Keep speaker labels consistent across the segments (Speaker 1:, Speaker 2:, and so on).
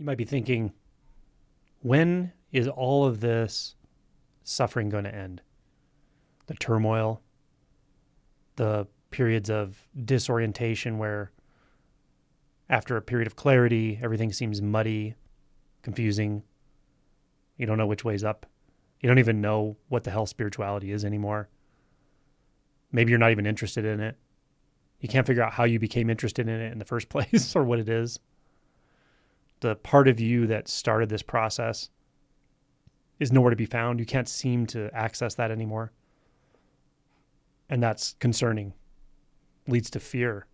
Speaker 1: You might be thinking, when is all of this suffering going to end? The turmoil, the periods of disorientation where after a period of clarity, everything seems muddy, confusing. You don't know which way's up. You don't even know what the hell spirituality is anymore. Maybe you're not even interested in it. You can't figure out how you became interested in it in the first place or what it is. The part of you that started this process is nowhere to be found. You can't seem to access that anymore. And that's concerning, leads to fear.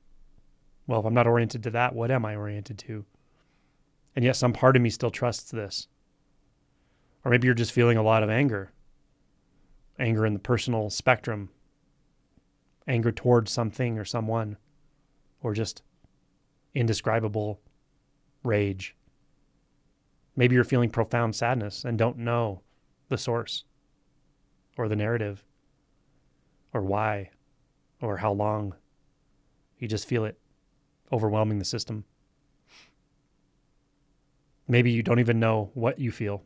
Speaker 1: Well, if I'm not oriented to that, what am I oriented to? And yet, some part of me still trusts this. Or maybe you're just feeling a lot of anger anger in the personal spectrum, anger towards something or someone, or just indescribable rage. Maybe you're feeling profound sadness and don't know the source or the narrative or why or how long. You just feel it overwhelming the system. Maybe you don't even know what you feel.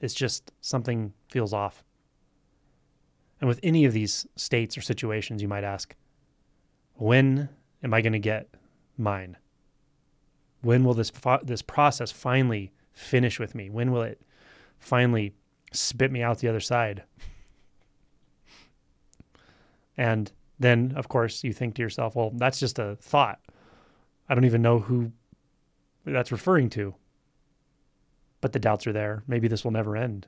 Speaker 1: It's just something feels off. And with any of these states or situations, you might ask, when am I going to get mine? When will this this process finally finish with me? When will it finally spit me out the other side? And then, of course, you think to yourself, well, that's just a thought. I don't even know who that's referring to. But the doubts are there. Maybe this will never end.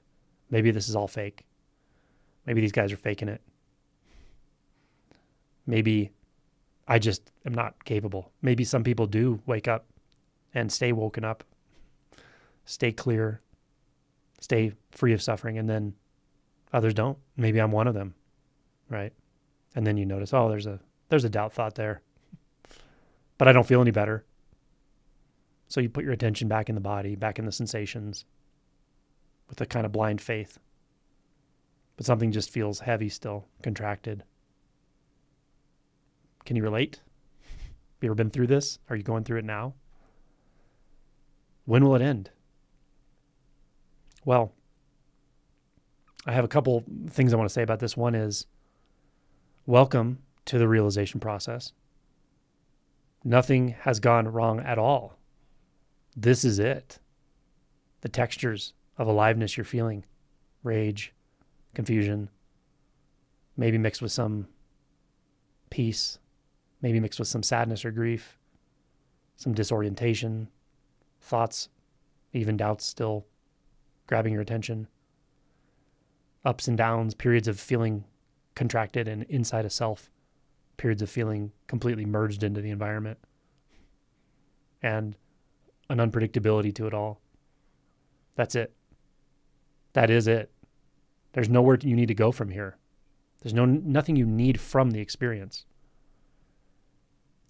Speaker 1: Maybe this is all fake. Maybe these guys are faking it. Maybe I just am not capable. Maybe some people do wake up and stay woken up, stay clear, stay free of suffering, and then others don't. Maybe I'm one of them, right? And then you notice, oh, there's a there's a doubt thought there, but I don't feel any better. So you put your attention back in the body, back in the sensations, with a kind of blind faith but something just feels heavy still, contracted. Can you relate? Have you ever been through this? Are you going through it now? When will it end? Well, I have a couple things I want to say about this. One is welcome to the realization process. Nothing has gone wrong at all. This is it. The textures of aliveness you're feeling rage, confusion, maybe mixed with some peace, maybe mixed with some sadness or grief, some disorientation, thoughts, even doubts still grabbing your attention, ups and downs, periods of feeling contracted and inside a self, periods of feeling completely merged into the environment, and an unpredictability to it all. That's it. That is it. There's nowhere you need to go from here. There's no nothing you need from the experience.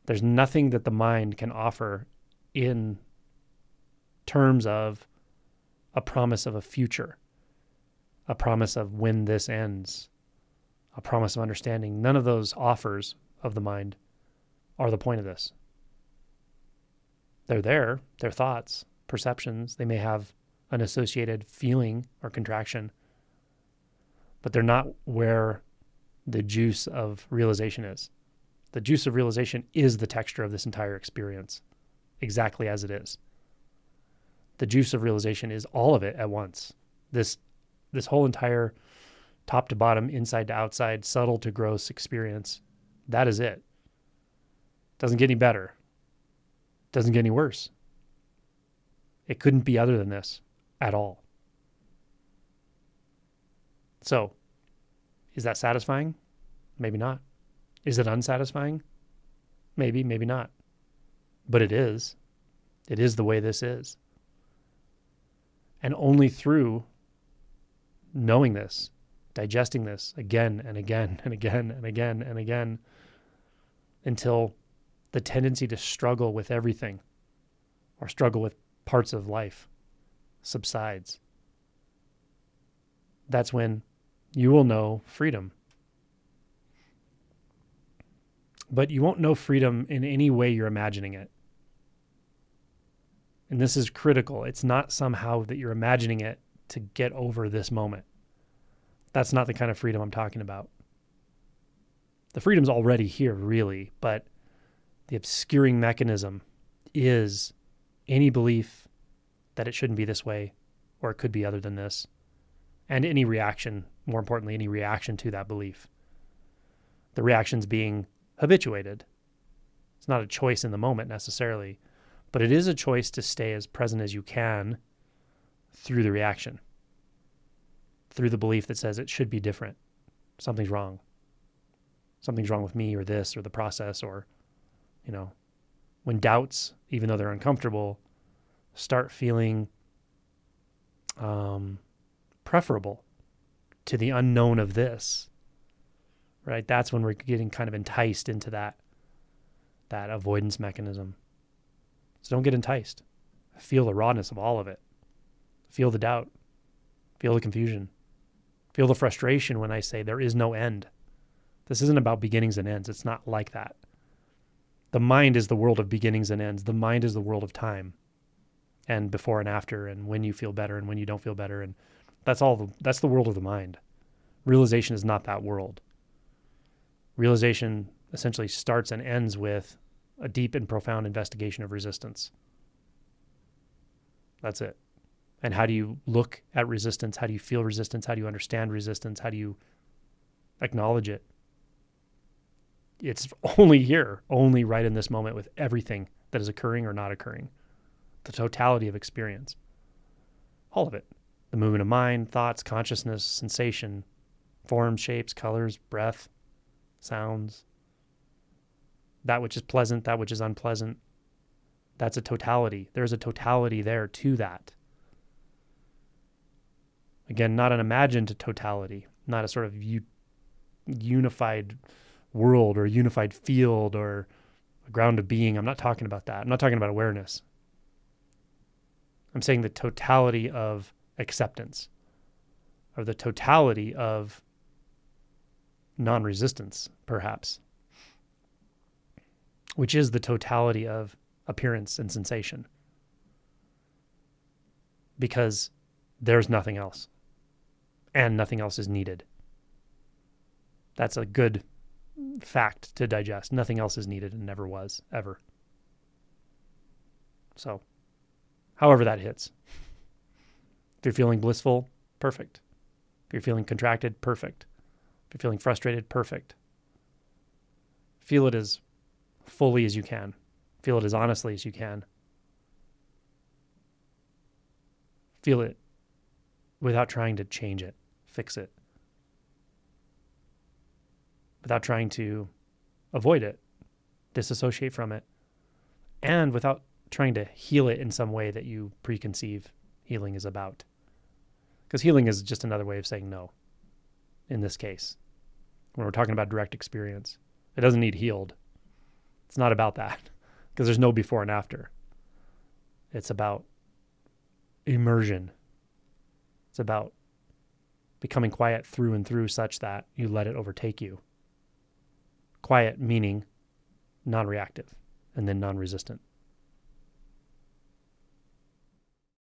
Speaker 1: There's nothing that the mind can offer in terms of a promise of a future, a promise of when this ends, a promise of understanding. None of those offers of the mind are the point of this. They're there, they're thoughts, perceptions. They may have an associated feeling or contraction but they're not where the juice of realization is. The juice of realization is the texture of this entire experience, exactly as it is. The juice of realization is all of it at once. This this whole entire top to bottom, inside to outside, subtle to gross experience, that is it. Doesn't get any better. Doesn't get any worse. It couldn't be other than this at all. So, is that satisfying? Maybe not. Is it unsatisfying? Maybe, maybe not. But it is. It is the way this is. And only through knowing this, digesting this again and again and again and again and again until the tendency to struggle with everything or struggle with parts of life subsides. That's when you will know freedom. But you won't know freedom in any way you're imagining it. And this is critical. It's not somehow that you're imagining it to get over this moment. That's not the kind of freedom I'm talking about. The freedom's already here, really, but the obscuring mechanism is any belief that it shouldn't be this way or it could be other than this, and any reaction, more importantly, any reaction to that belief. The reactions being habituated. It's not a choice in the moment necessarily, but it is a choice to stay as present as you can through the reaction, through the belief that says it should be different. Something's wrong. Something's wrong with me or this or the process or, you know, when doubts, even though they're uncomfortable, start feeling um, preferable to the unknown of this, right? That's when we're getting kind of enticed into that that avoidance mechanism. So don't get enticed. Feel the rawness of all of it. Feel the doubt. Feel the confusion. Feel the frustration when I say there is no end. This isn't about beginnings and ends. It's not like that. The mind is the world of beginnings and ends. The mind is the world of time and before and after and when you feel better and when you don't feel better and that's all the, that's the world of the mind. Realization is not that world. Realization essentially starts and ends with a deep and profound investigation of resistance. That's it. And how do you look at resistance? How do you feel resistance? How do you understand resistance? How do you acknowledge it? It's only here, only right in this moment with everything that is occurring or not occurring. The totality of experience. All of it. The movement of mind, thoughts, consciousness, sensation, forms, shapes, colors, breath, sounds, that which is pleasant, that which is unpleasant. That's a totality. There's a totality there to that. Again, not an imagined totality, not a sort of u- unified world or unified field or a ground of being. I'm not talking about that. I'm not talking about awareness. I'm saying the totality of acceptance or the totality of non resistance, perhaps which is the totality of appearance and sensation. Because there's nothing else, and nothing else is needed. That's a good fact to digest. Nothing else is needed and never was, ever. So, however that hits. If you're feeling blissful, perfect. If you're feeling contracted, perfect. If you're feeling frustrated, perfect. Feel it as fully as you can. Feel it as honestly as you can. Feel it without trying to change it, fix it, without trying to avoid it, disassociate from it, and without trying to heal it in some way that you preconceive healing is about. Because healing is just another way of saying no in this case. When we're talking about direct experience, it doesn't need healed. It's not about that because there's no before and after. It's about immersion. It's about becoming quiet through and through such that you let it overtake you. Quiet meaning non reactive and then non resistant.